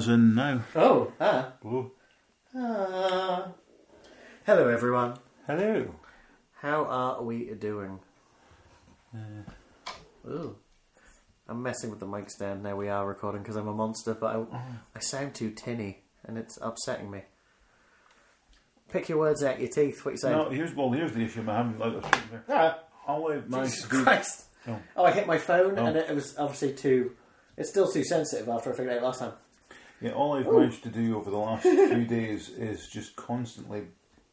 to be. Go. As in now. Oh, ah. Oh. ah. Hello, everyone. Hello. How are we doing? Ooh. I'm messing with the mic stand now we are recording because I'm a monster, but I, I sound too tinny and it's upsetting me. Pick your words out your teeth. What you saying? No, here's well. Here's the issue. I haven't like this there. Ah, I've managed Jesus. Christ. Oh. Oh, I hit my phone Oh. and it, it was obviously too. It's still too sensitive after I figured it out last time. Yeah, all I've Ooh. managed to do over the last few days is just constantly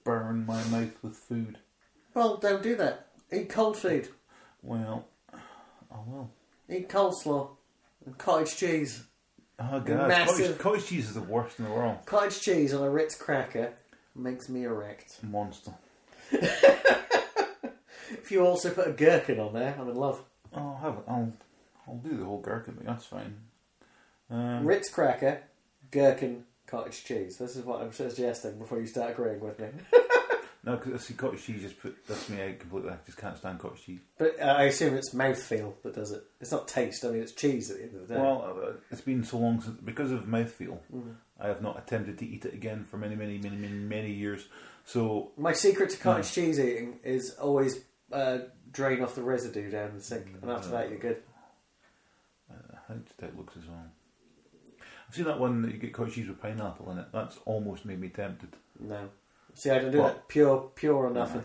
burn my mouth with food. Well, don't do that. Eat cold food. Well, I will. Eat coleslaw and cottage cheese. Oh god, cottage, cottage cheese is the worst in the world. Cottage cheese on a Ritz cracker makes me erect. Monster. If you also put a gherkin on there, I'm in love. Oh, I'll have. I'll, I'll do the whole gherkin thing. That's fine. Um, Ritz cracker, gherkin, cottage cheese. This is what I'm suggesting before you start agreeing with me. no, because see cottage cheese just put that's me out completely. I just can't stand cottage cheese. But uh, I assume it's mouthfeel that does it. It's not taste. I mean, it's cheese at the end of the day. Well, uh, it's been so long since because of mouthfeel, Mm. I have not attempted to eat it again for many, many, many, many, many years. So My secret to cottage cheese eating is always uh, drain off the residue down the sink, and after that you're good. uh, how that looks as well. I've seen that one that you get cottage cheese with pineapple in it. That's almost made me tempted. No. See, I don't do What? that. Pure, pure or nothing.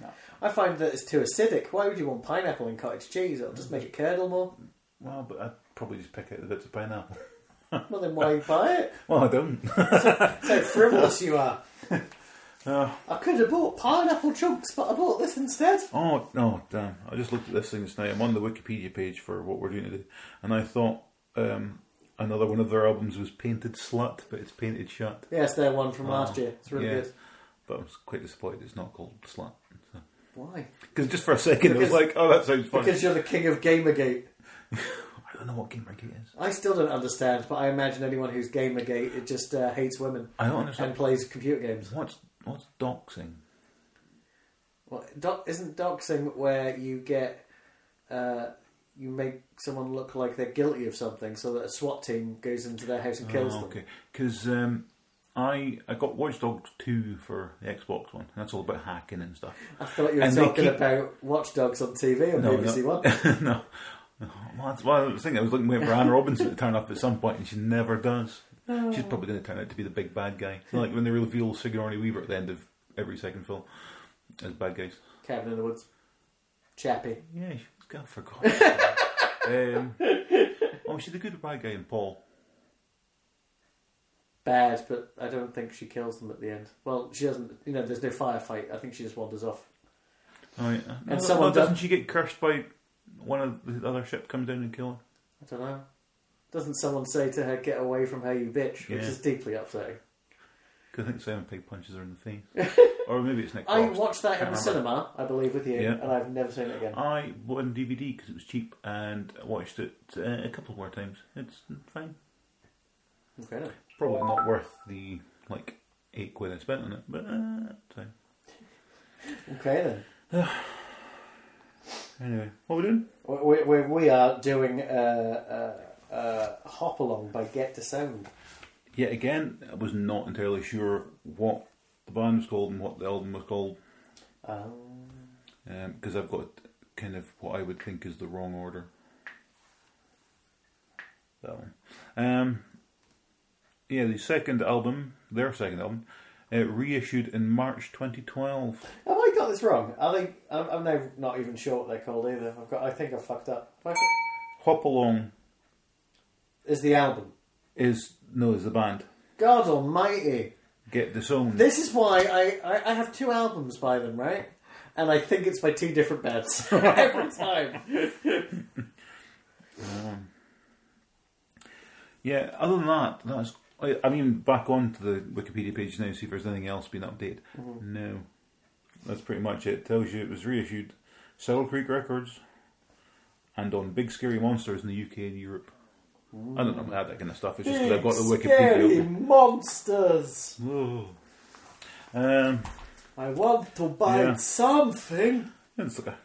No. I find that it's too acidic. Why would you want pineapple in cottage cheese? It'll just make it curdle more. Well, but I'd probably just pick out the bits of pineapple. Well, then why buy it? Well, I don't. So frivolous you are. Uh, I could have bought pineapple chunks, but I bought this instead. oh no, damn! I just looked at this thing tonight. I'm on the Wikipedia page for what we're doing today, and I thought um, another one of their albums was Painted Slut, but it's Painted Shut. Yes, they're one from last year. It's really yeah. good. But I was quite disappointed it's not called Slut. Why? Because just for a second, it was like, oh, that sounds funny. Because you're the king of Gamergate. I don't know what Gamergate is. I still don't understand, but I imagine anyone who's Gamergate it just uh, hates women I don't understand. and plays computer games. What's what's doxing? Well, doc, isn't doxing where you get uh, you make someone look like they're guilty of something, so that a SWAT team goes into their house and kills Oh, them? okay, because um, I I got Watch Dogs two for the Xbox One. That's all about hacking and stuff. I thought you were And talking keep- about Watch Dogs on TV on No, BBC no. One. no. Well, that's why I was thinking. I was looking for Anne Robinson to turn up at some point, and she never does. She's probably going to turn out to be the big bad guy. Like when they reveal Sigourney Weaver at the end of every second film as bad guys. Cabin in the Woods. Chappie. Yeah, she's got forgot. um, oh, she's the good bad guy in Paul. Bad, but I don't think she kills them at the end. Well, she doesn't. You know, there's no firefight. I think she just wanders off. Oh, yeah. No, And someone no, doesn't does- she get cursed by one of the other ship comes down and kill her? I don't know. Doesn't someone say to her, "Get away from her, you bitch," which Yeah. is deeply upsetting. 'Cause I think Simon Pegg punches her in the face, or maybe it's Nick. I Frost. watched that in Can't the remember. cinema, I believe, with you, Yeah. and I've never seen it again. I bought it on DVD because it was cheap and watched it uh, a couple more times. It's fine. Okay, then. Probably not worth the like eight quid I spent on it, but uh, it's fine. okay then. Anyway, what are we doing? We, we, we are doing uh, uh, uh, Hop Along by Get Disowned. Yet again, I was not entirely sure what the band was called and what the album was called Um, because I've got kind of what I would think is the wrong order. That one. Um, yeah, the second album, their second album, uh, reissued in March 2012. have I got this wrong? Are they? I'm, I'm now not even sure what they're called either. I've got. I think I fucked up. Hop Along Is the album? is no, is the band. God Almighty! Get Disowned. This is why I, I, I have two albums by them, right? And I think it's by two different bands every time. Um, yeah, other than that, that's. I, I mean, back onto the Wikipedia page now, see if there's anything else been updated. No, that's pretty much it. Tells you it was reissued, Saddle Creek Records, and on Big Scary Monsters in the UK and Europe. I don't know about that kind of stuff. It's just because I've got the Wikipedia. Scary open. monsters. Um, I want to buy Yeah. something. it's like a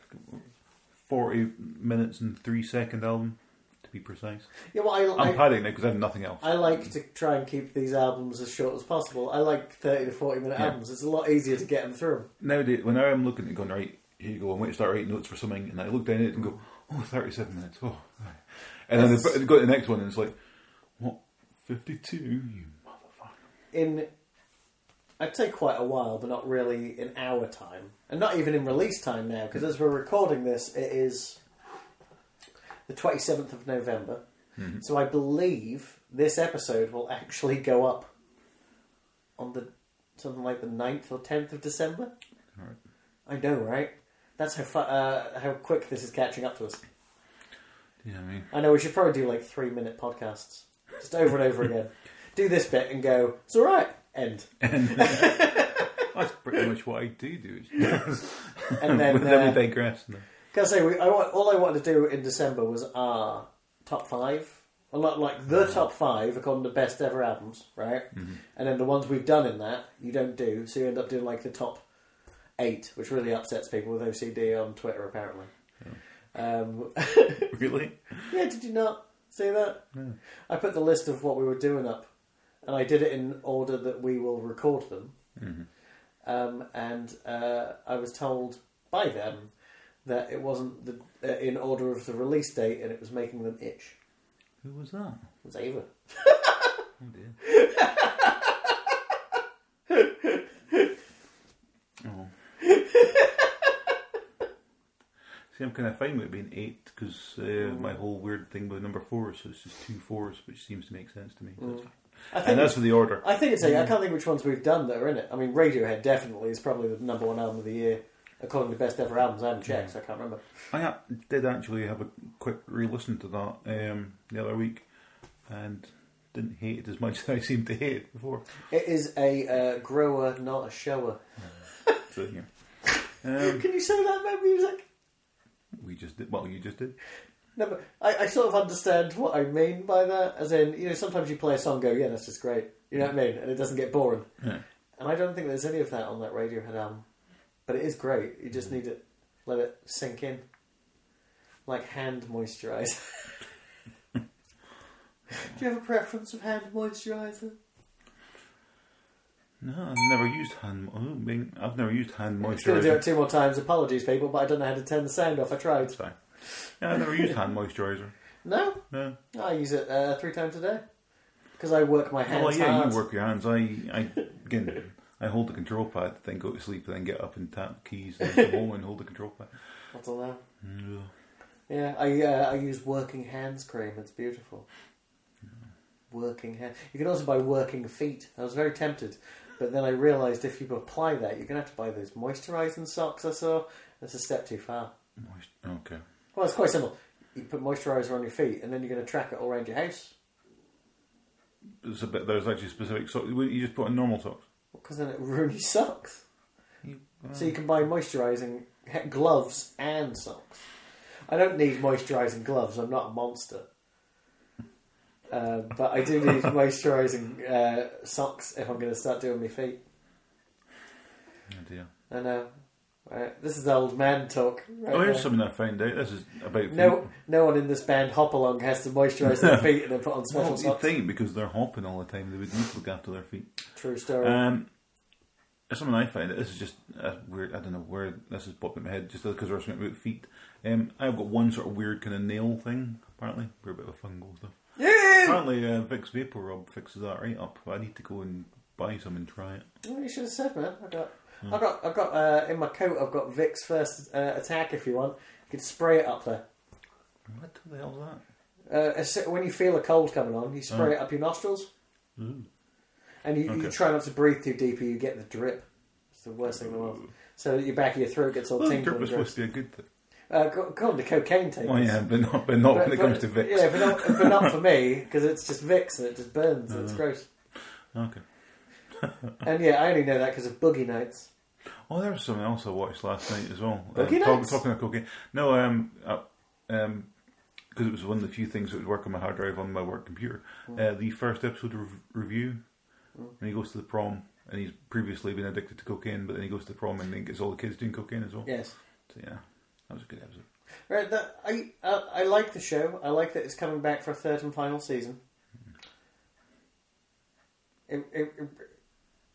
forty minutes and three second album, to be precise. Yeah, well, I, I'm I, padding now because I have nothing else. I like to try and keep these albums as short as possible. I like 30 to 40 minute Yeah. albums. It's a lot easier to get them through. Nowadays, when I'm looking at going, right, here you go, I'm going to start writing notes for something, and I look down at it and go, oh, 37 minutes. Oh. right. And then they go to the next one, and it's like, what, 52? You motherfucker. In, I'd say quite a while, but not really in our time. And not even in release time now, because as we're recording this, it is the 27th of November. So I believe this episode will actually go up on the something like the 9th or 10th of December. I know, right? That's how uh, how quick this is catching up to us. Yeah, I mean, I know we should probably do like three minute podcasts, just over and over again. Do this bit and go. It's all right. End. that's pretty much what I do do. And then, then uh, we digress. No. Can I say we, I, want- all I wanted to do in December was our top five. Well, not like the top five according to best ever albums, right? And then the ones we've done in that you don't do, so you end up doing like the top eight, which really upsets people with OCD on Twitter apparently. Um, Really? Yeah, did you not see that? No. I put the list of what we were doing up, and I did it in order that we will record them. Um, and uh, I was told by them that it wasn't the, uh, in order of the release date, and it was making them itch. Who was that? It was Ava. Oh dear. oh. See, I'm kind of fine with it being eight because uh, my whole weird thing with number four, so it's just two fours, which seems to make sense to me. So fine. I think And that's for the order. I think it's eight. I can't think which ones we've done that are in it. I mean, Radiohead definitely is probably the number one album of the year according to best ever albums. I haven't checked, so I can't remember. I did actually have a quick re-listen to that um, the other week, and didn't hate it as much as I seemed to hate it before. It is a uh, grower, not a shower. Um, Can you say that about music? We just did. Well, you just did. No, but I, I sort of understand what I mean by that. As in, you know, sometimes you play a song, and go, yeah, that's just great. You know what I mean? And it doesn't get boring. Yeah. And I don't think there's any of that on that Radiohead album. But it is great. You just mm-hmm. need to let it sink in. Like hand moisturizer. Do you have a preference of hand moisturizer? No, I've never used hand. Oh, I've never used hand moisturizer. I'm just going to do it two more times. Apologies, people, but I don't know how to turn the sound off. I tried. It's fine. Yeah, I've never used hand moisturizer. No, No. I use it uh, three times a day because I work my hands Oh, well, yeah, hard. you work your hands. I, I again, I hold the control pad, then go to sleep, then get up and tap keys, and then come home and hold the control pad. What's all that? Mm, Yeah, I uh, I use working hands cream. It's beautiful. Working hand. You can also buy working feet. I was very tempted, but then I realised if you apply that, you're gonna have to buy those moisturising socks. I saw that's a step too far. moist- Okay. Well, it's quite simple. You put moisturiser on your feet, and then you're going to track it all around your house. There's a bit. There's actually specific socks. You just put on normal socks. Because then it will ruin your socks. You, uh, So you can buy moisturising gloves and socks. I don't need moisturising gloves. I'm not a monster. Uh, but I do need moisturising uh, socks if I'm going to start doing my feet. oh dear. I know. Right. This is old man talk. Right Oh, here's now. something I found out. This is about feet. No, no one in this band hop along has to moisturise their feet and then put on special Well, socks. think because they're hopping all the time, they would need to look after their feet. True story. Um, there's something I find. This is just a weird. I don't know where this is popping in my head. Just because we're talking about feet. Um, I've got one sort of weird kind of nail thing. Apparently, we're a bit of fungal stuff. Yeah. Apparently, uh, Vicks VapoRub fixes that right up. I need to go and buy some and try it. Well, you should have said, man. I got, Hmm. I got, I got uh, in my coat. I've got Vicks First uh, Attack. If you want, you could spray it up there. What the hell's that? Uh, it's- when you feel a cold coming on, you spray Oh. it up your nostrils, and you, you Okay. try not to breathe too deep, or you get the drip. It's the worst thing in the world. So that your back of your throat gets all Well, tingling. drip is and supposed gross. to be a good thing. Uh, go, go on to cocaine takers. Oh yeah, but not, but not But- when it but- comes to Vicks. Yeah, but not, but not for me because it's just Vicks and it just burns and it's Uh. gross. Okay. And yeah, I only know that because of Boogie Nights. Oh, there was something else I watched last night as well. Boogie talk- Nights? talking of cocaine. No, um, uh, um, because it was one of the few things that would work on my hard drive on my work computer. Hmm. Uh, the first episode of review, and he goes to the prom, and he's previously been addicted to cocaine, but then he goes to the prom and then gets all the kids doing cocaine as well. Yes. So yeah, that was a good episode. Right, that, I, I I like the show. I like that it's coming back for a third and final season. It it,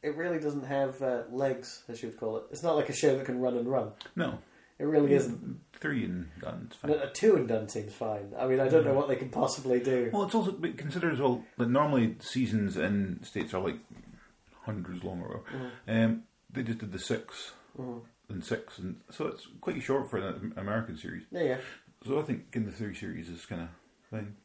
it, really doesn't have uh, legs, as you would call it. It's not like a show that can run and run. No, It really isn't. three and done. Fine. No, A two and done seems fine. I mean, I don't know what they can possibly do. Well, it's also but consider as well that normally seasons in states are like hundreds long or Mm-hmm. um, they just did the 6 and six, and so it's quite short for an American series. Yeah, yeah. So I think in the three series is kind of thing.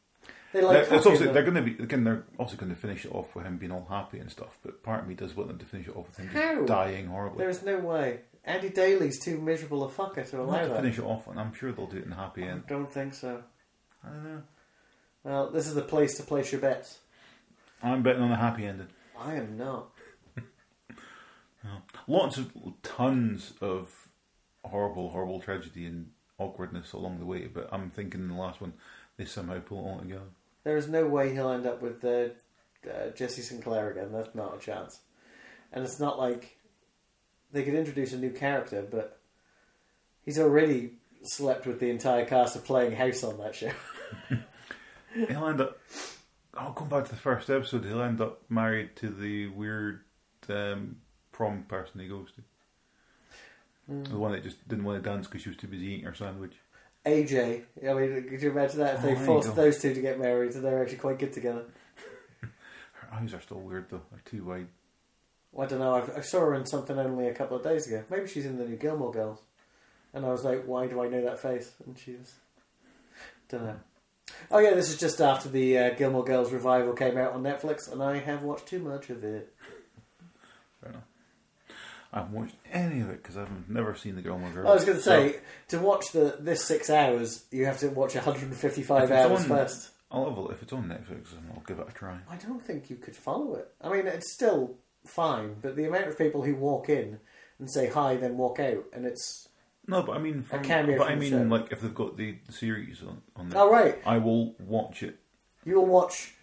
They like it's also, they're going to be again. They're also going to finish it off with him being all happy and stuff. But part of me does want them to finish it off with him How? just dying horribly. There is no way. Andy Daly's too miserable a fucker to allow to that. finish it off, and I'm sure they'll do it in a happy I end. don't think so. I don't know. Well, this is the place to place your bets. I'm betting on a happy ending. I am not. Lots of tons of horrible, horrible tragedy and awkwardness along the way. But I'm thinking in the last one, they somehow pull it all together. There is no way he'll end up with uh, uh, Jessica St. Clair again. That's not a chance. And it's not like they could introduce a new character, but he's already slept with the entire cast of Playing House on that show. He'll end up. I'll come back to the first episode. He'll end up married to the weird um, prom person he goes to. The one that just didn't want to dance because she was too busy eating her sandwich. AJ, I mean, could you imagine that if Oh, they there forced those two to get married and they're actually quite good together? Her eyes are still weird though. They're too wide. Well, I don't know. I've, I saw her in something only a couple of days ago. Maybe she's in the new Gilmore Girls. And I was like, why do I know that face? And she was. Don't know. Oh, yeah, this is just after the uh, Gilmore Girls revival came out on Netflix, and I have watched too much of it. I haven't watched any of it because I've never seen the Gilmore Girls. Girl. I was going to say, So, to watch the this six hours, you have to watch 155 hours on- first. I'll have a look. If it's on Netflix, I'll give it a try. I don't think you could follow it. I mean, it's still fine, but the amount of people who walk in and say hi, then walk out, and it's. No, but I mean, from, cameo but I mean, show. like if they've got the series on, on there, Oh, right. I will watch it. You'll watch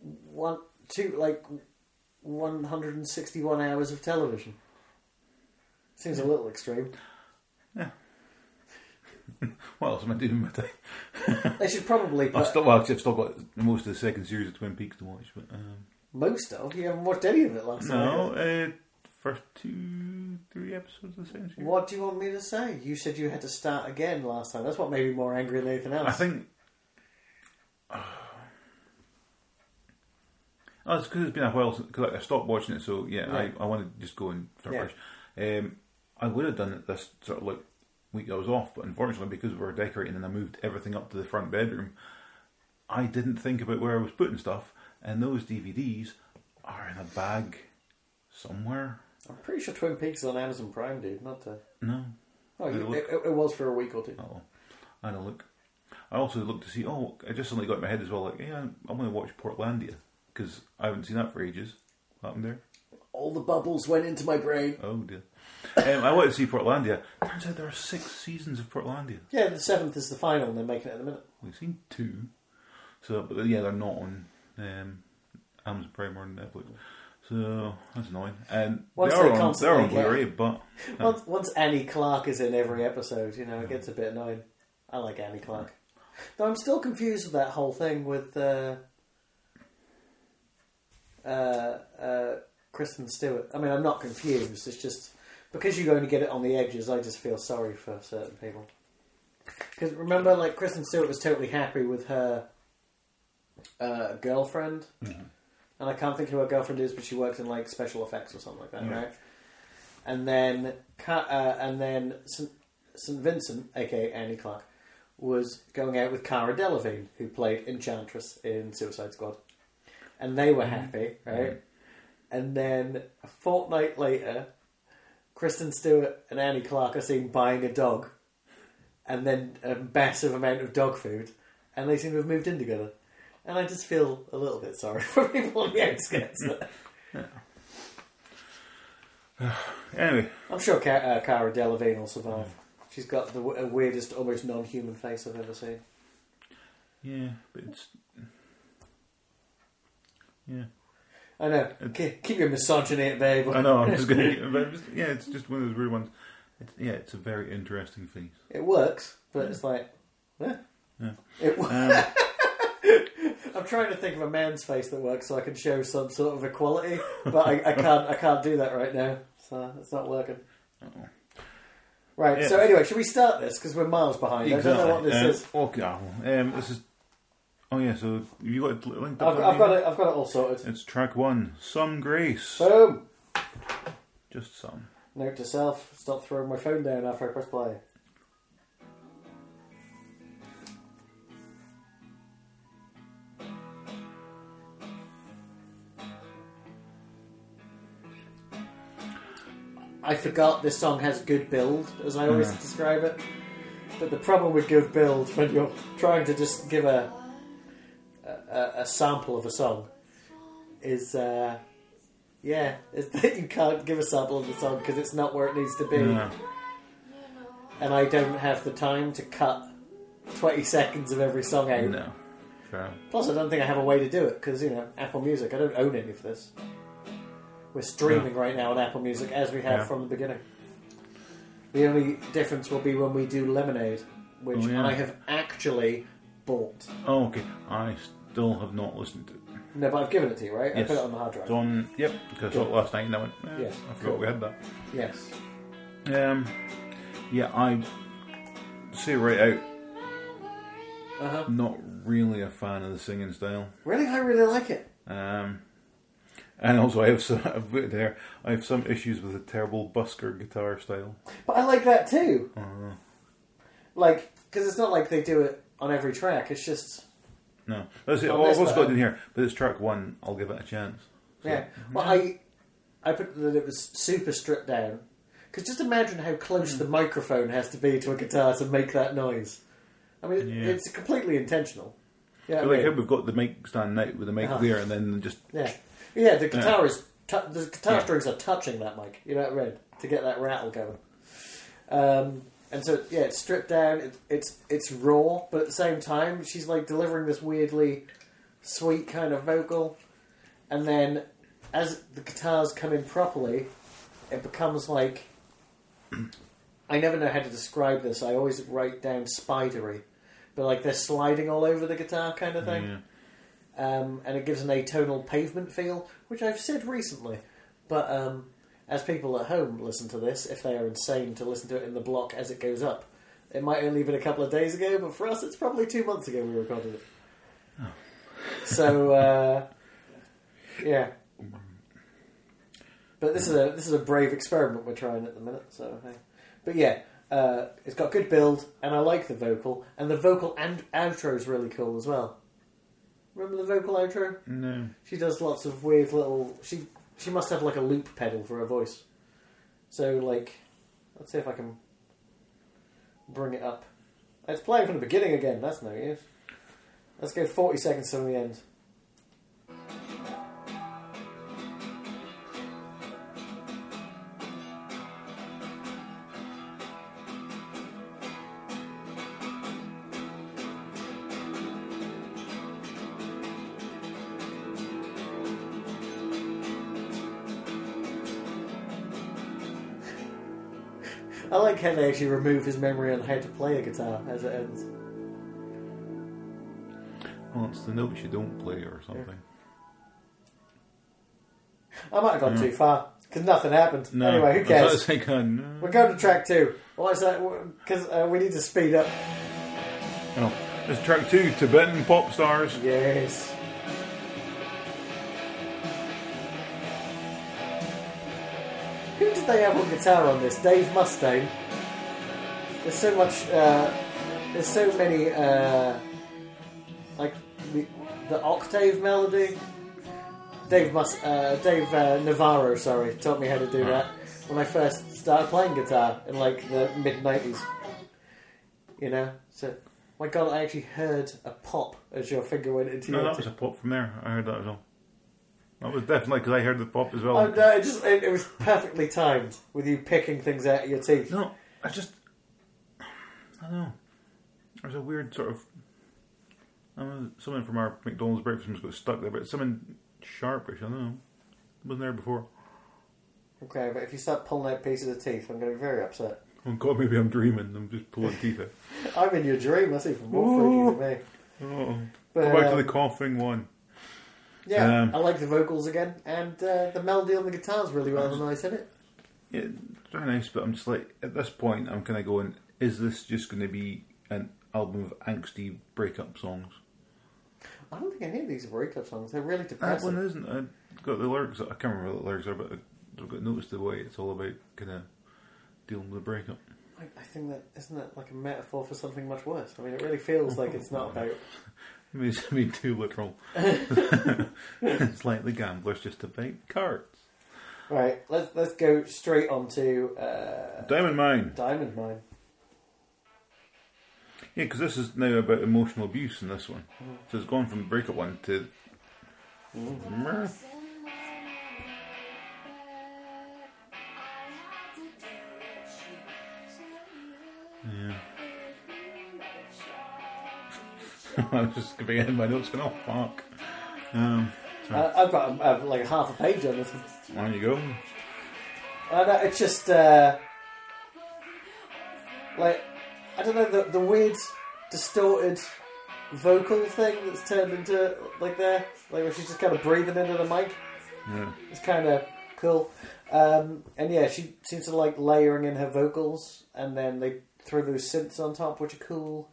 one, two, like 161 hours of television. Seems a little extreme. Yeah. what else am I doing with my time? They should probably I've still, well, I've still got most of the second series of Twin Peaks to watch, but um, most of. You haven't watched any of it last no, night. uh, first two, three episodes of the second series. What do you want me to say? You said you had to start again last time. That's what made me more angry than anything else. I think. Oh, it's because it's been a while because I stopped watching it. So yeah, Right. I, I want to just go and start Yeah. fresh. Um, I would have done it this sort of like week I was off, but unfortunately because we were decorating and I moved everything up to the front bedroom, I didn't think about where I was putting stuff, and those DVDs are in a bag somewhere. I'm pretty sure Twin Peaks is on Amazon Prime, dude. Not to. No, Oh, Did you, it it, it was for a week or two. Oh, I had a look. I also looked to see. Oh, I just suddenly got in my head as well. Like, yeah, I'm going to watch Portlandia because I haven't seen that for ages. What happened there? All the bubbles went into my brain. Oh dear. um, I wanted to see Portlandia. Turns out there are six seasons of Portlandia. Yeah, the seventh is the final, and they're making it in a minute. We've seen two. So, but yeah, they're not on um, Amazon Prime or Netflix. So that's annoying. And Once they are on, they're on Blu-ray, but Once, once Annie Clark is in every episode, you know, it gets a bit annoying. I like Annie Clark. Though I'm still confused with that whole thing with uh, uh, uh, Kristen Stewart. I mean, I'm not confused. It's just because you only get it on the edges. I just feel sorry for certain people. Because remember, like Kristen Stewart was totally happy with her uh, girlfriend, and I can't think who her girlfriend is, but she works in like special effects or something like that, Yeah. right? And then, uh, and then St. St. Vincent, aka Annie Clark, was going out with Cara Delevingne, who played Enchantress in Suicide Squad, and they were happy, right? And then a fortnight later, Kristen Stewart and Annie Clark are seen buying a dog, and then a massive amount of dog food, and they seem to have moved in together. And I just feel a little bit sorry for people on the outskirts. anyway, I'm sure Ca- uh, Cara Delevingne will survive. She's got the w- weirdest, almost non-human face I've ever seen. yeah, but it's yeah. I know. Keep, keep your misogyny at bay. I know. I'm just gonna. Yeah, it's just one of those weird ones. It's, yeah, it's a very interesting face. It works, but it's like, eh. Yeah. It, wo- Um, I'm trying to think of a man's face that works so I can show some sort of equality, but I, I can't. I can't do that right now, so it's not working. Uh-oh. Right. Yeah. So anyway, should we start this because we're miles behind? I don't know what this Um, is. Okay, um, this is. Oh yeah, so you got it linked up. I've, I've got it. I've got it all sorted. It's track one, some grace, Boom. just some. Note to self: stop throwing my phone down after I press play. I forgot this song has good build, as I always Yeah. describe it. But the problem with good build when you're trying to just give a a, a sample of a song is, uh, yeah, is that you can't give a sample of the song because it's not where it needs to be Yeah. and I don't have the time to cut 20 seconds of every song out. No, fair. Plus, I don't think I have a way to do it because, you know, Apple Music, I don't own any of this. We're streaming right now on Apple Music as we have Yeah. from the beginning. The only difference will be when we do Lemonade, which Oh, yeah. I have actually bought. Oh, okay. I still have not listened to it. No, but I've given it to you, right? I put it on the hard drive. It's on. Yep, because I saw it last night and I went. Eh, Yeah, I forgot we had that. Yes. Um, yeah, I say right out, Uh huh. not really a fan of the singing style. Really? I really like it. Um, and also, I have some I've put it there. I have some issues with the terrible busker guitar style. But I like that too. Uh, Like, because it's not like they do it on every track, it's just. No, that's it. On Well, this what's got in here? But it's track one. I'll give it a chance. So- Yeah. Well, I I put that it was super stripped down. Because just imagine how close Hmm. the microphone has to be to a guitar to make that noise. I mean, Yeah. it's completely intentional. Yeah, I like how we've got the mic stand now with the mic Uh-huh. there, and then just yeah, yeah. The guitar is the guitar Yeah. strings are touching that mic. You know what I mean? To get that rattle going. Um, and so yeah, it's stripped down. It, it's it's raw, but at the same time, she's like delivering this weirdly sweet kind of vocal, and then as the guitars come in properly, it becomes like I never know how to describe this. I always write down spidery, but like they're sliding all over the guitar kind of thing yeah. um, and it gives an atonal pavement feel, which I've said recently. But um, as people at home listen to this, if they are insane to listen to it in the block as it goes up, it might only have been a couple of days ago, but for us, it's probably two months ago we recorded it. So uh, yeah. But this is a this is a brave experiment we're trying at the minute. So, hey. but yeah, uh, it's got good build, and I like the vocal, and the vocal and outro is really cool as well. Remember the vocal outro? No. She does lots of weird little. She she must have like a loop pedal for her voice. So like, let's see if I can bring it up. It's playing from the beginning again. That's no use. Let's go forty seconds from the end. They actually remove his memory on how to play a guitar as it ends. Well, it's the notes you don't play or something. I might have gone Yeah. too far because nothing happened. No. Anyway, who cares? it was like, no. We're going to track two. Why is that? Because uh, we need to speed up. No. It's track two, Tibetan pop stars. Yes. Who did they have on guitar on this? Dave Mustaine. There's so much. Uh, there's so many. Uh, like the, the octave melody. Dave uh, Dave uh, Navarro, sorry, taught me how to do that when I first started playing guitar in like the mid '90s. You know, so my God, I actually heard a pop as your finger went into No, your. that was a pop from there. I heard that as well. That was definitely because I heard the pop as well. Oh, no, it just it, it was perfectly timed with you picking things out of your teeth. No, I just. I don't know. There's a weird sort of. I don't know, something from our McDonald's breakfast must got stuck there, but something sharpish. I don't know. It wasn't there before. Okay, but if you start pulling out pieces of teeth, I'm going to be very upset. Oh God, maybe I'm dreaming. I'm just pulling teeth out. I'm in your dream. That's even more freaky to me. Oh. But, Go back to um, the coughing one. Yeah, Um, I like the vocals again, and uh, the melody on the guitar's really well nice in it. Yeah, it's very nice, but I'm just like at this point, I'm kind of going: Is this just going to be an album of angsty breakup songs? I don't think any of these are breakup songs. They're really depressing. That one isn't. I've got the lyrics. I can't remember what the lyrics are, but I've got noticed the way it's all about kind of dealing with a breakup. I, I think that isn't that like a metaphor for something much worse. I mean, it really feels like it's not about. Maybe it's being too literal. it's like the gamblers just about cards. Right, let's let's go straight on to uh, Diamond Mine. Diamond Mine. Yeah, because this is now about emotional abuse in this one. So it's gone from the breakup one to. Yeah. I was just beginning my notes going, oh fuck. Um, I've got uh, like half a page on this. on you go. And uh, it's just uh, like I don't know the the weird distorted vocal thing that's turned into like there, like where she's just kind of breathing into the mic. Yeah. It's kind of cool. Um, and yeah, she seems to like layering in her vocals, and then they throw those synths on top, which are cool.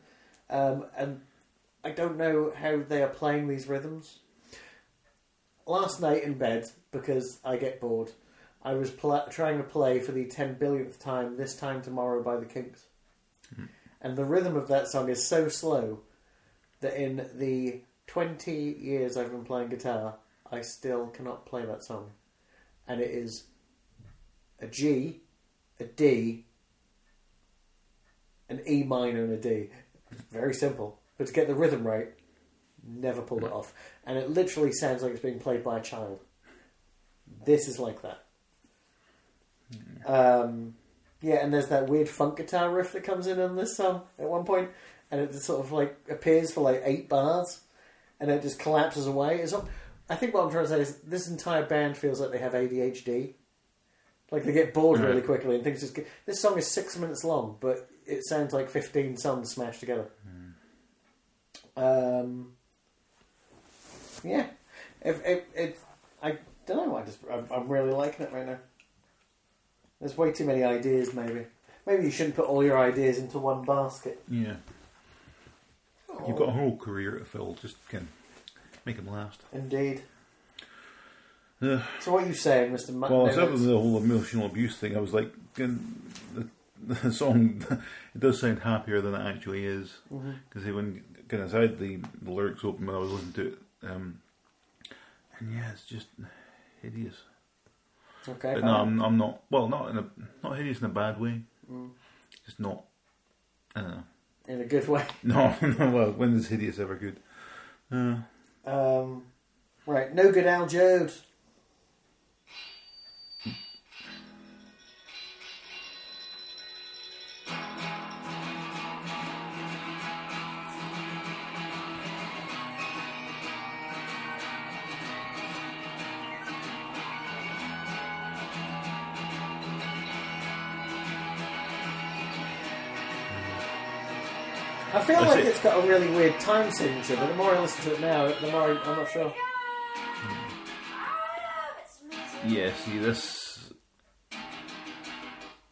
Um, and I don't know how they are playing these rhythms. Last night in bed, because I get bored, I was pl- trying to play for the 10 billionth time This Time Tomorrow by the Kinks. And the rhythm of that song is so slow that in the 20 years I've been playing guitar, I still cannot play that song. And it is a G, a D, an E minor, and a D. Very simple. But to get the rhythm right, never pulled it off. And it literally sounds like it's being played by a child. This is like that. Um, yeah, and there's that weird funk guitar riff that comes in on this song at one point, and it just sort of like appears for like eight bars, and it just collapses away. It's not, I think what I'm trying to say is this entire band feels like they have ADHD. Like they get bored really quickly, and things just. Get, this song is six minutes long, but it sounds like 15 songs smashed together. Um, yeah, if, if, if I don't know, I just I'm, I'm really liking it right now. There's way too many ideas. Maybe, maybe you shouldn't put all your ideas into one basket. Yeah. You've got a whole career to fill. Just can make them last. Indeed. Yeah. So what are you saying, Mister? Ma- Well, except for the whole emotional abuse thing, I was like, can- the, the song, it does sound happier than it actually is. Because when kind of I had the, the lyrics open when I was listening to it, um, and yeah, it's just hideous. Okay. But no. I'm, I'm not. Well, not in a not hideous in a bad way. Mm. Just not. I. In a good way. No, no. Well, when is hideous ever good? Uh, Um, right. No good, Al Joad. I feel That's like it. it's got a really weird time signature, but the more I listen to it now, the more I'm not sure. yeah. See this.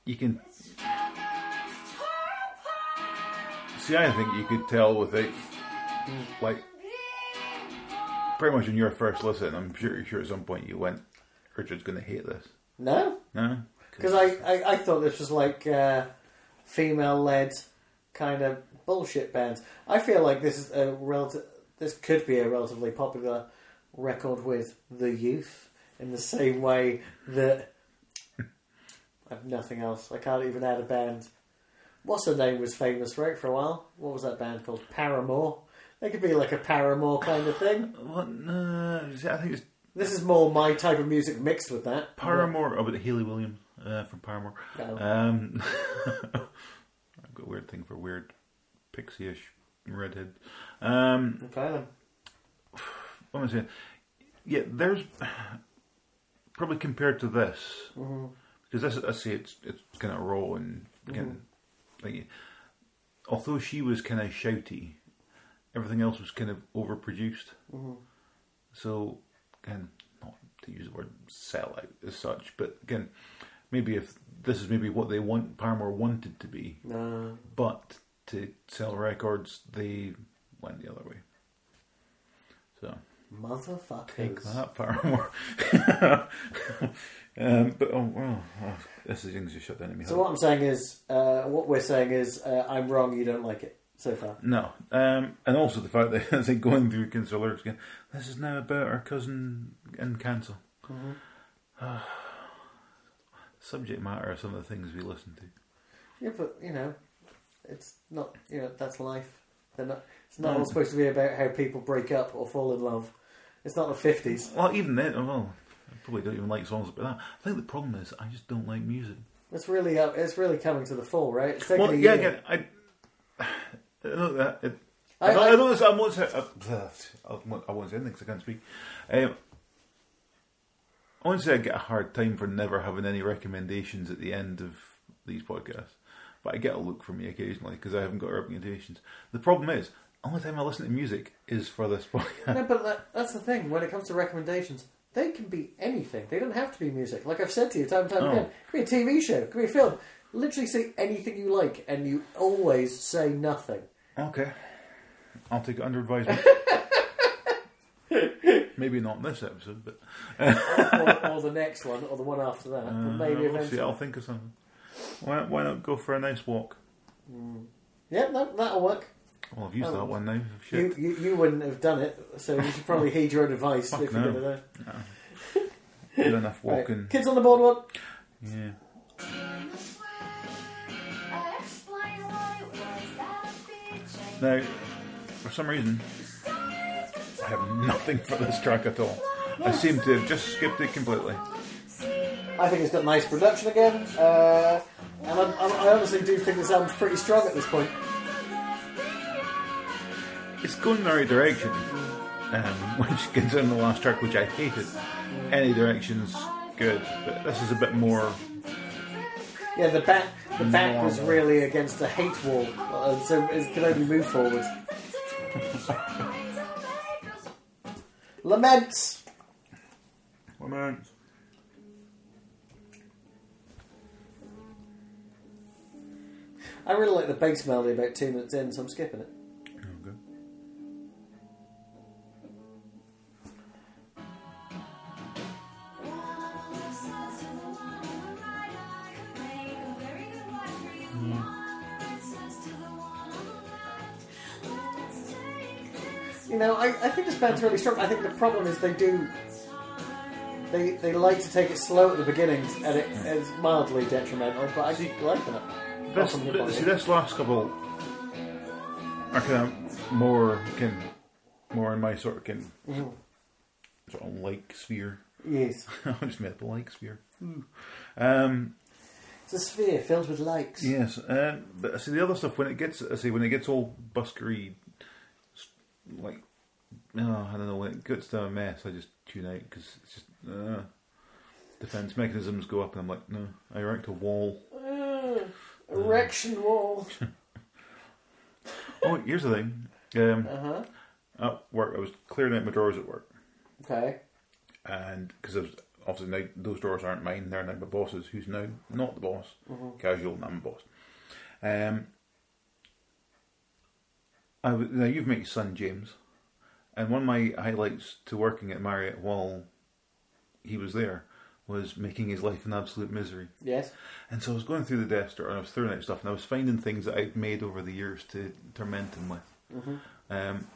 You can see. I think you could tell with it, like pretty much in your first listen. I'm pretty sure at some point you went, "Richard's going to hate this." No, No, because I, I, I thought this was like uh, female-led kind of bullshit bands. I feel like this is a relative. This could be a relatively popular record with the youth in the same way that I've nothing else. I can't even add a band. What's her name was famous right for a while. What was that band called? Paramore. They could be like a Paramore kind of thing. What? See, I think it's This is more my type of music mixed with that. Paramore. Oh, but Haley Williams uh, from Paramore. No. Um, I've got a weird thing for weird pixie-ish redhead. Um, Okay then. what am I saying? Yeah, there's probably compared to this Mm-hmm. because this I see it's it's kind of raw and Again, like, although she was kind of shouty, everything else was kind of overproduced. So, again, not to use the word sell out as such, but again, maybe if this is maybe what they want, Paramore wanted to be, No. but to sell records, they went the other way. So, Motherfuckers. take that, Paramore. um, but, oh, well, oh, this is things you shut down in me. So what I'm saying is, uh, what we're saying is, uh, I'm wrong. You don't like it so far. No, um, and also the fact that as they going through Kinsler lyrics again, this is now about our cousin in cancer. Subject matter of some of the things we listen to. Yeah, but you know, it's not. You know, that's life. They're not. It's not No. all supposed to be about how people break up or fall in love. It's not the fifties. Well, even then, well, I probably don't even like songs about that. I think the problem is I just don't like music. It's really. Uh, it's really coming to the fore, right? It's taking Well, a yeah, year. again, I, I know that. It, I- I, don't, I- I, don't, I won't say. I I won't say anything because I can't speak. Um, I won't say I get a hard time for never having any recommendations at the end of these podcasts, but I get a look from me occasionally because I haven't got recommendations. The problem is, only time I listen to music is for this podcast. No, but that, that's the thing. When it comes to recommendations, they can be anything. They don't have to be music. Like I've said to you time and time Oh. again, it could be a TV show, it could be a film. Literally say anything you like, and you always say nothing. Okay, I'll take it under advisement. Maybe not in this episode, but or, or the next one, or the one after that. uh, maybe eventually. I'll think of something. Why, why not go for a nice walk? Mm. Yeah, that, that'll work. Well, I've used Oh. that one now. You, Shit. you you wouldn't have done it, so you should probably heed your own advice Fuck if no. going to do. Good enough Right. walking. Kids on the boardwalk. Yeah. Now, for some reason, I have nothing for this track at all. I seem to have just skipped it completely. I think it's got nice production again, uh, and I, I, I honestly do think this album's pretty strong at this point. It's going in the right direction, um, which considering the last track, which I hated. Any direction's good, but this is a bit more. Yeah, the back the back was really against a hate wall, uh, so it could only move forward. Laments. Laments. I really like the bass melody about two minutes in, so I'm skipping it. Okay. You know, I, I think this band's really strong. I think the problem is they do. They, they like to take it slow at the beginning, and it is mildly detrimental, but I do like that. This, From your point see, this last couple are kind of more, more in my sort of kind Mhm. sort of like sphere. Yes. I just made up a like sphere. Um, It's a sphere filled with likes. yes, um, but I see the other stuff when it gets, I see when it gets all buskery, like, oh, I don't know when it gets to a mess, I just tune out because it's just uh, defense mechanisms go up, and I'm like, no, I erect a wall. Erection wall. Oh, here's the thing. Um, Uh huh. at work, I was clearing out my drawers at work. Okay. and because obviously now those drawers aren't mine, they're now my boss's, who's now not the boss, casual, and I'm the boss. Um, I w- now you've met your son James, and one of my highlights to working at Marriott while he was there was making his life an absolute misery. Yes. And so I was going through the desk drawer and I was throwing out stuff, and I was finding things that I'd made over the years to torment him with. Um,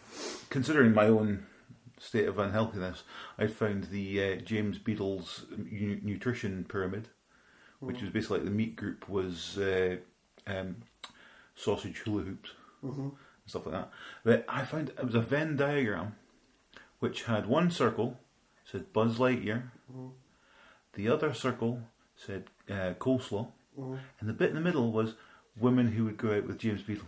considering my own state of unhealthiness, I'd found the uh, James Beadle's nu- nutrition pyramid, which was basically like the meat group was uh, um, sausage hula hoops and stuff like that. But I found it was a Venn diagram which had one circle said Buzz Lightyear, the other circle said uh, coleslaw, and the bit in the middle was women who would go out with James Beatles.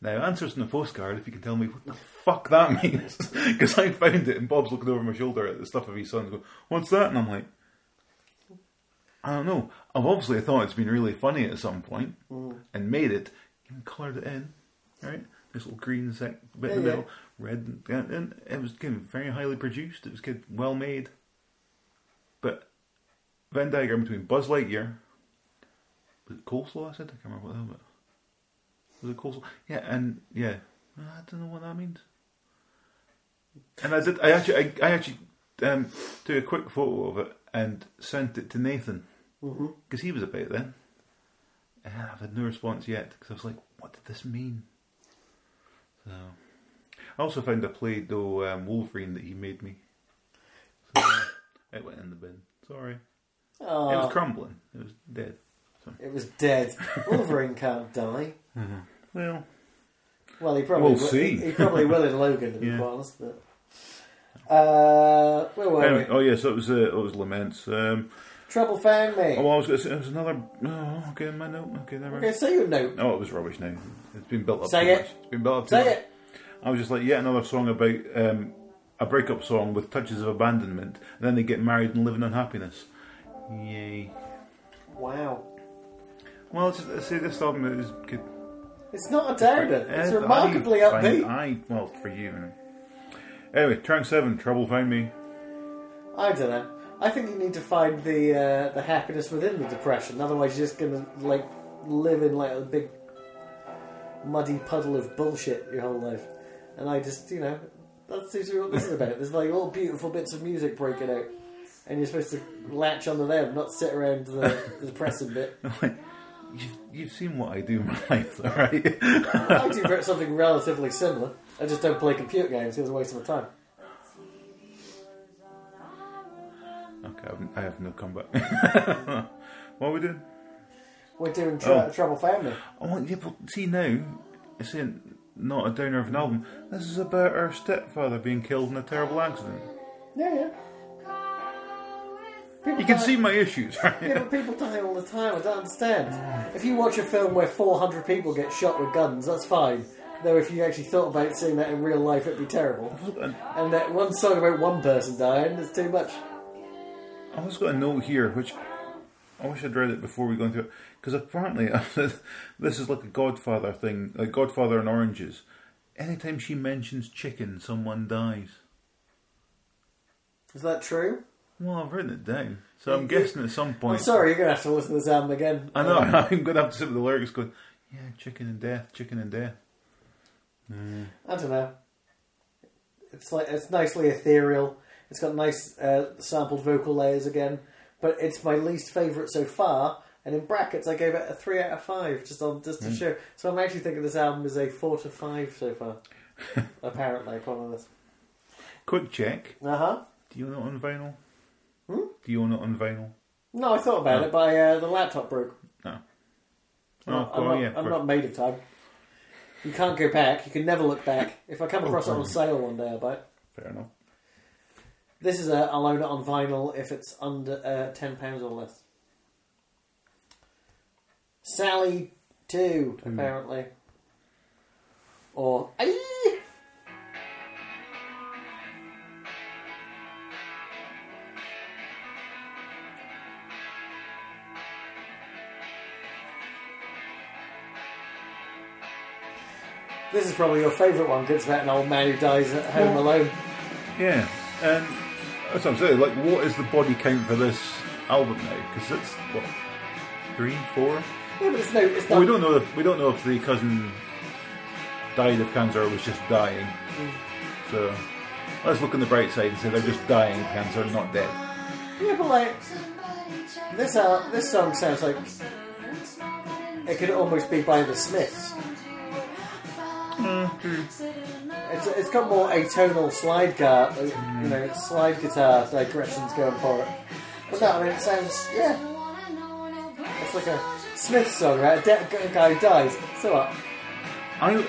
Now, answers in the postcard if you can tell me what the fuck that means. Because I found it and Bob's looking over my shoulder at the stuff of his son going, What's that? And I'm like, I don't know. I've obviously thought it's been really funny at some point Mm. and made it, and coloured it in, right? This little green sec bit in Yeah, the yeah. middle, red, and, and it was kind of very highly produced. It was good, well made. Venn diagram between Buzz Lightyear, was it coleslaw? I said I can't remember what that was. Was it coleslaw? Yeah, and yeah, I don't know what that means. And I did. I actually, I, I actually um, took a quick photo of it and sent it to Nathan Mm-hmm. because he was about then. And I've had no response yet because I was like, "What did this mean?" So, I also found a play though um, Wolverine that he made me. So it went in the bin. Sorry, Oh, it was crumbling. It was dead. it was dead. Wolverine can't die. Well, Well, he probably We'll will, see. He, he probably will in Logan, to be Yeah. quite honest. But uh, where were anyway, we? oh yes, it was uh, it was laments. Um, Trouble found me. oh, I was going to say it was another. Oh, okay, my note. Okay, never. okay, say your note. Oh, it was rubbish. Now it's been built up. Say too it. Much. It's been built up. too Say much. it. I was just like, yet another song about um, a breakup song with touches of abandonment, and then they get married and live in unhappiness. Yay. Wow. Well, it's, I say this album is good. It's not a downer. It's Uh, remarkably I, upbeat. I, well, for you. Anyway, track seven, Trouble Found Me. I don't know. I think you need to find the uh, the happiness within the depression. Otherwise, you're just gonna like live in like a big muddy puddle of bullshit your whole life. And I just, you know, that's usually what this is about. There's like all beautiful bits of music breaking out, and you're supposed to latch onto them, not sit around the, the depressing bit. You've, you've seen what I do in my life, right? I do something relatively similar. I just don't play computer games it's a waste of my time. okay, I have, I have no comeback. what are we doing? We're doing tr- Oh. Trouble Family. Oh, yeah, but see now, it's in not a downer of an album. This is about our stepfather being killed in a terrible accident. Yeah, yeah. People You can see my issues, right? Yeah, but people die all the time. I don't understand. If you watch a film where 400 people get shot with guns, that's fine. Though if you actually thought about seeing that in real life, it'd be terrible. And that one song about one person dying is too much. I also got a note here, which I wish I'd read it before we go into it, because apparently this is like a Godfather thing, like Godfather and Oranges. Anytime she mentions chicken, someone dies. Is that true? Well, I've written it down, so I'm guessing at some point. I'm sorry, you're going to have to listen to this album again. I know. Um, I'm going to have to sit with the lyrics, going, "Yeah, chicken and death, chicken and death." I don't know. It's like it's nicely ethereal. It's got nice uh, sampled vocal layers again, but it's my least favourite so far. And in brackets, I gave it a three out of five, just on just to show. So I'm actually thinking this album is a four to five so far. Apparently, to this. Quick check. Uh huh. Do you it on vinyl? Hmm? Do you own it on vinyl? No, I thought about No. it, but uh, the laptop broke. No. I'm Oh, not, I'm oh, not, yeah, I'm not made of time. You can't go back. You can never look back. If I come Oh, across it on sale one day, I'll buy it. Fair enough. This is a, I'll own it on vinyl if it's under uh, ten pounds or less. Sally two Two. apparently, or Aye! This is probably your favourite one. 'cause It's about an old man who dies at home Well- alone. Yeah, and that's what I'm saying. Like, what is the body count for this album now? Because it's what three, four. Yeah, but it's no, it's Well, we don't know if we don't know if the cousin died of cancer or was just dying. So let's look on the bright side and say they're just dying of cancer, not dead. Yeah, but like this, uh, this song sounds like it could almost be by the Smiths. It's, it's got more atonal slide guitar, you know, slide guitar digressions going for it. But no, I mean, it sounds yeah. It's like a Smith song, right? A dead guy who dies. So what? I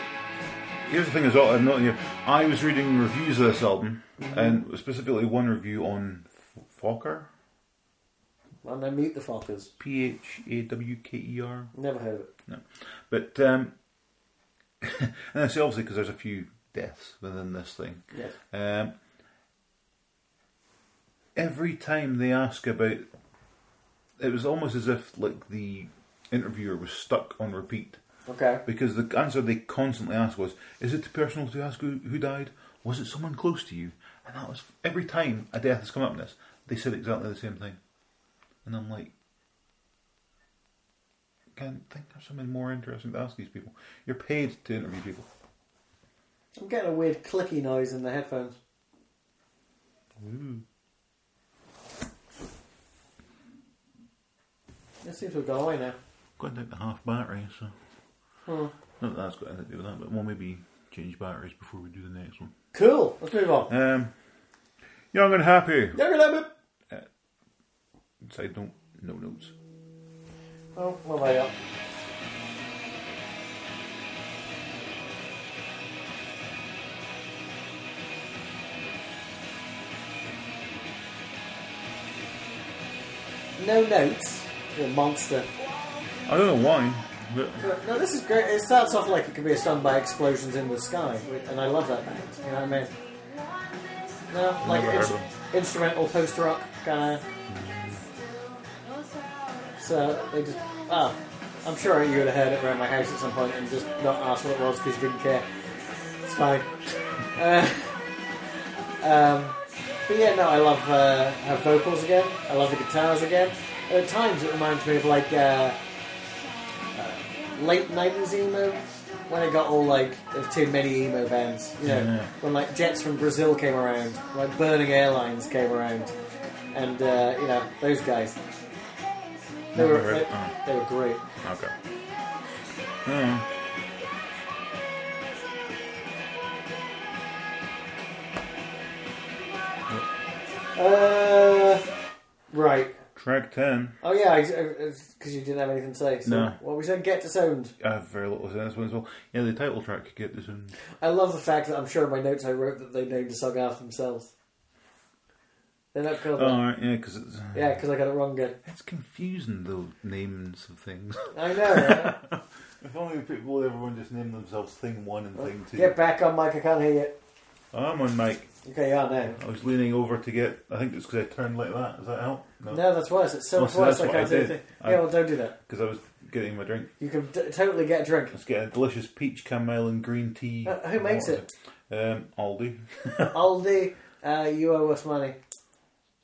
here's the thing as well. I'm not here. I was reading reviews of this album, and specifically one review on F- Fokker, Well, no, meet the Fockers. P H A W K E R. Never heard of it. No, but um, and I say obviously because there's a few deaths within this thing. Yes. Um, every time they ask about it was almost as if like the interviewer was stuck on repeat Okay. because the answer they constantly asked was, "Is it too personal to ask who, who died? Was it someone close to you?" And that was every time a death has come up in this, they said exactly the same thing, and I'm like, can't think of something more interesting to ask these people. You're paid to interview people. I'm getting a weird clicky noise in the headphones. Ooh. It seems to have gone away now. Going down to half battery, so Hmm. not that that's got anything to do with that, but we'll maybe change batteries before we do the next one. Cool. Let's move on. Um, young and happy. Younger Lemon. Side note, no notes. Oh, well, there you are. No notes. You're a monster. I don't know why, but No, this is great. It starts off like it could be a song by Explosions in the Sky, and I love that band. You know what I mean? No, like Never heard ins- of 'em. instrumental post rock kind of. So they just ah, I'm sure you would have heard it around my house at some point and just not asked what it was because you didn't care. It's fine. Uh, um, but yeah, no, I love uh, her vocals again. I love the guitars again. At times it reminds me of like. Uh, late nineties emo when it got all like there's too many emo bands. You know, Yeah. when like Jets from Brazil came around, like Burning Airlines came around, and uh, you know those guys. They were they, oh. they were great. okay. Yeah. Uh, right. Track ten. Oh yeah, because you didn't have anything to say. So No. what we said, get disowned. I have very little to say on this one as well. Yeah, the title track get this in. I love the fact that I'm sure in my notes I wrote that they named the song after themselves. They're not called Oh, that. alright, yeah, because it's Yeah, because I got it wrong again. it's confusing the names of things. I know. Right? if only people everyone just named themselves Thing One and Thing Two. Get back on, mic. I can't hear you. I'm on mic. Okay, you are now. I was leaning over to get. I think it's because I turned like that. Does that help? No, that's worse. It's so Well, much worse. that's I can't I do did. anything. I- Yeah, well, don't do that. Because I was getting my drink. You can d- totally get a drink. Let's get a delicious peach chamomile and green tea. Uh, who makes it? Um, Aldi. Aldi, uh, you owe us money.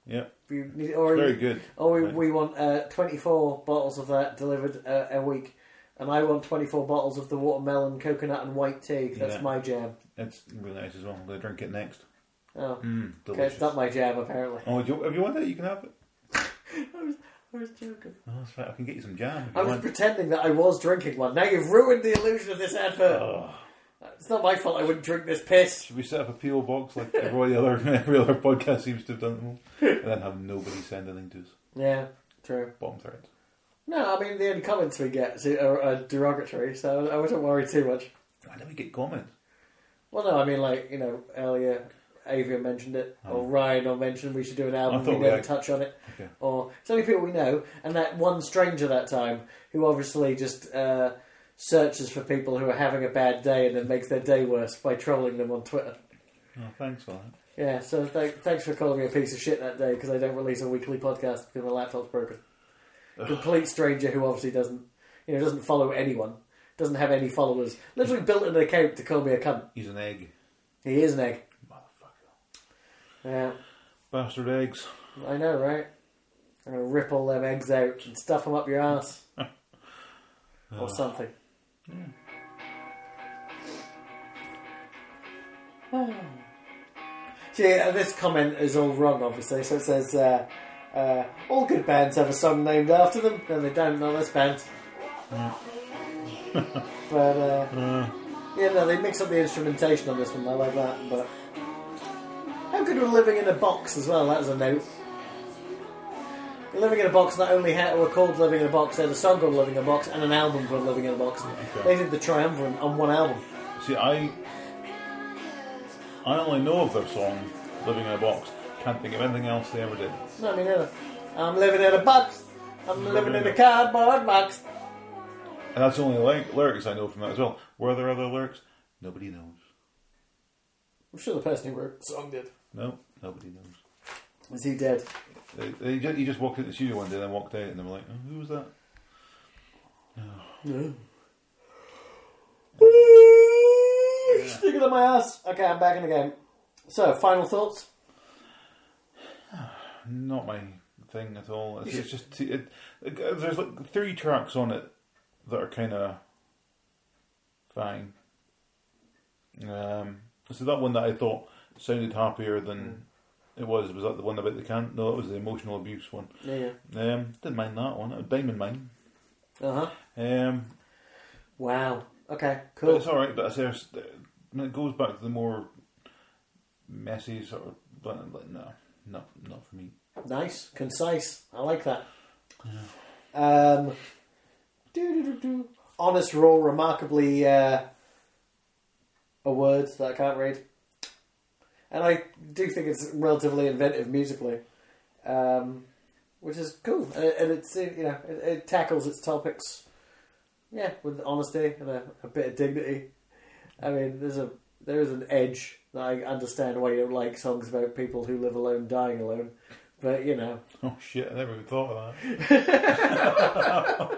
Yep, You need, or very good. or we, we want uh, 24 bottles of that delivered uh, a week. And I want 24 bottles of the watermelon, coconut, and white tea. That's Yeah. my jam. It's really nice as well. I'm going to drink it next. Oh, Mm, okay, delicious. it's not my jam, apparently. Oh, do you, if you want it, you can have it. I was, I was joking. Oh, that's right. I can get you some jam if I you was want. pretending that I was drinking one. Now you've ruined the illusion of this advert. Oh. It's not my fault I wouldn't drink this piss. Should we set up a PO box like every other every other podcast seems to have done, at the moment? and then have nobody send anything to us? Yeah, true. Bomb threads. No, I mean the only comments we get are, are derogatory, so I wouldn't worry too much. Why don't we get comments? Well, no, I mean like you know earlier, Avia mentioned it, or Oh. Ryan or mentioned we should do an album. We we never had- touch on it, Okay. or it's only people we know, and that one stranger that time who obviously just uh, searches for people who are having a bad day and then makes their day worse by trolling them on Twitter. Oh, thanks for that. Yeah, so th- thanks for calling me a piece of shit that day because I don't release a weekly podcast because my laptop's broken. Complete stranger who obviously doesn't, you know, doesn't follow anyone, doesn't have any followers. Literally built an account to call me a cunt. He's an egg. He is an egg. Motherfucker. Yeah, Bastard eggs. I know, right? I'm gonna rip all them eggs out and stuff them up your ass or something. See, uh, this comment is all wrong, obviously. So it says, uh, uh, all good bands have a song named after them. No, they don't, not this band. but, uh, Uh, yeah, no, they mix up the instrumentation on this one. I like that. But how good were living in a box as well? That was a note. Living in a Box not only had, were called Living in a Box, they had a song called Living in a Box and an album called Living in a Box. They did the triumvirate on one album. see, I I only know of their song "Living in a Box." Can't think of anything else they ever did. No, me neither. I'm living in a box. I'm living in a cardboard box. And that's the only ly- lyrics I know from that as well. Were there other lyrics? Nobody knows. I'm sure the person who wrote the song did. No, nobody knows. Is he dead? They, they just, he just walked into the studio one day and then walked out, and they were like, oh, "Who was that?" No. Stick it on my ass. Okay, I'm back in the game. So, final thoughts? Not my thing at all. It's, it's just it, it, there's like three tracks on it that are kind of fine. Um, so that one that I thought sounded happier than it was was that the one about the can? No, that was the emotional abuse one. Yeah. Um, didn't mind that one. Diamond Mine. Uh huh. Um, Wow. Okay, But cool. it's all right. But there's, when it goes back to the more messy sort of, but like, no, no, not for me. Nice, concise. I like that. Um, honest, raw, remarkably uh, a word that I can't read, and I do think it's relatively inventive musically, um, which is cool. And, and it's you know it, it tackles its topics, yeah, with honesty and a, a bit of dignity. I mean, there's a there is an edge that I understand why you don't like songs about people who live alone, dying alone. But you know, Oh shit! I never even thought of that.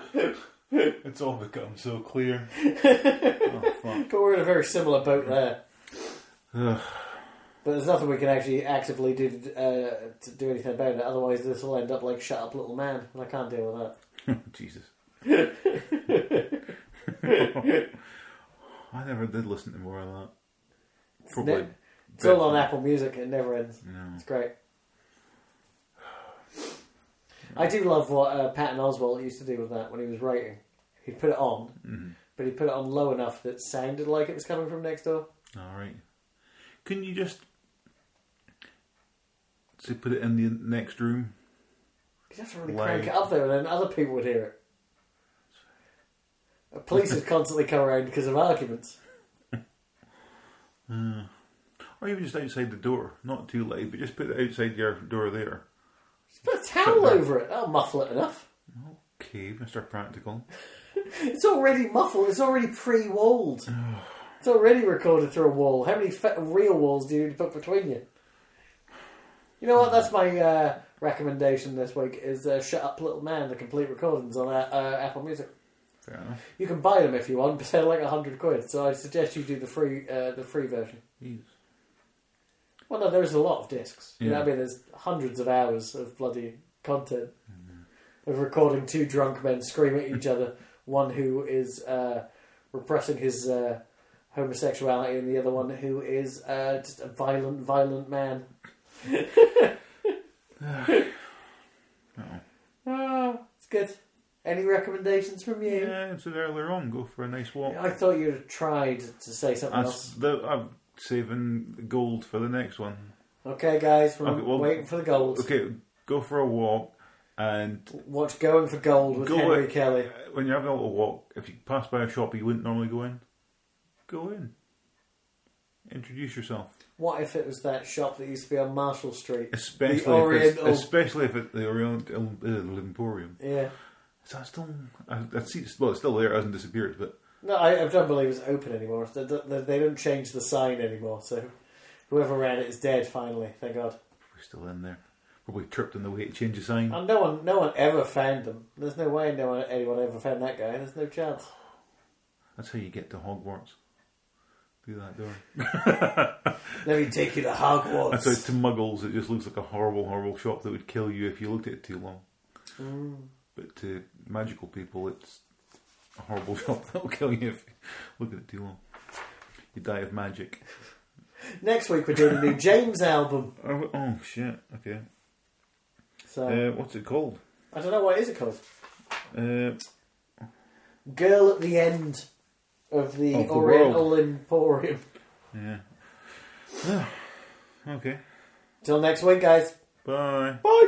it's all become so clear. oh fuck! but we're in a very similar boat there. But there's nothing we can actually actively do uh, to do anything about it. Otherwise, this will end up like "Shut Up, Little Man," and I can't deal with that. Jesus. I never did listen to more of that. Probably. ne- It's all on Apple Music. It never ends. No. It's great. I do love what uh, Patton Oswalt used to do with that when he was writing. He'd put it on, Mhm. but he'd put it on low enough that it sounded like it was coming from next door. All right. Couldn't you just say put it in the next room? You'd have to really crank it up there, and then other people would hear it. The police would constantly come around because of arguments. Uh, or even just outside the door, not too loud, but just put it outside your door there. Just put a towel over it. That'll muffle it enough. Okay, Mister Practical. It's already muffled. It's already pre-walled. it's already recorded through a wall. How many real walls do you need to put between you? You know what? That's my uh, recommendation this week. Is uh, "Shut Up, Little Man" the complete recordings on uh, uh, Apple Music. Fair enough. You can buy them if you want, but they're like a hundred quid. So I suggest you do the free uh, the free version. Well, no, there's a lot of discs. You know Yeah. what I mean? There's hundreds of hours of bloody content of recording two drunk men screaming at each other. One who is uh, repressing his uh, homosexuality, and the other one who is uh, just a violent, violent man. Oh. It's good. Any recommendations from you? Yeah, I said earlier on, go for a nice walk. I thought you'd have tried to say something That's else. the, I'm saving gold for the next one. Okay, guys, we're Okay, well- waiting for the gold. Okay, go for a walk, and Watch Going for Gold with Go Henry. Kelly. when you're having a little walk, if you pass by a shop you wouldn't normally go in, go in. Introduce yourself, What if it was that shop that used to be on Marshall Street? especially The Oriental- if it's, especially if it's the Oriental uh, Emporium. Yeah. Is that still? I, I see. It's, well, it's still there. It hasn't disappeared, but No, I, I don't believe it's open anymore. They, they, they don't change the sign anymore, so whoever ran it is dead finally, thank God. we're still in there. Probably tripped on the way to change the sign. And no one no one ever found them. There's no way no one, anyone ever found that guy. There's no chance. That's how you get to Hogwarts. Through that door. Let me take you to That's how Hogwarts. to muggles it just looks like a horrible, horrible shop that would kill you if you looked at it too long. Mm. But to magical people, it's a horrible shop that will kill you if you look at it too long. You die of magic. Next week we're doing a new James album. Oh, oh, shit. Okay. So Uh, what's it called? I don't know what is it called. Uh, Girl at the end of the Of the Oriental Emporium. yeah. okay. Till next week, guys. Bye. Bye.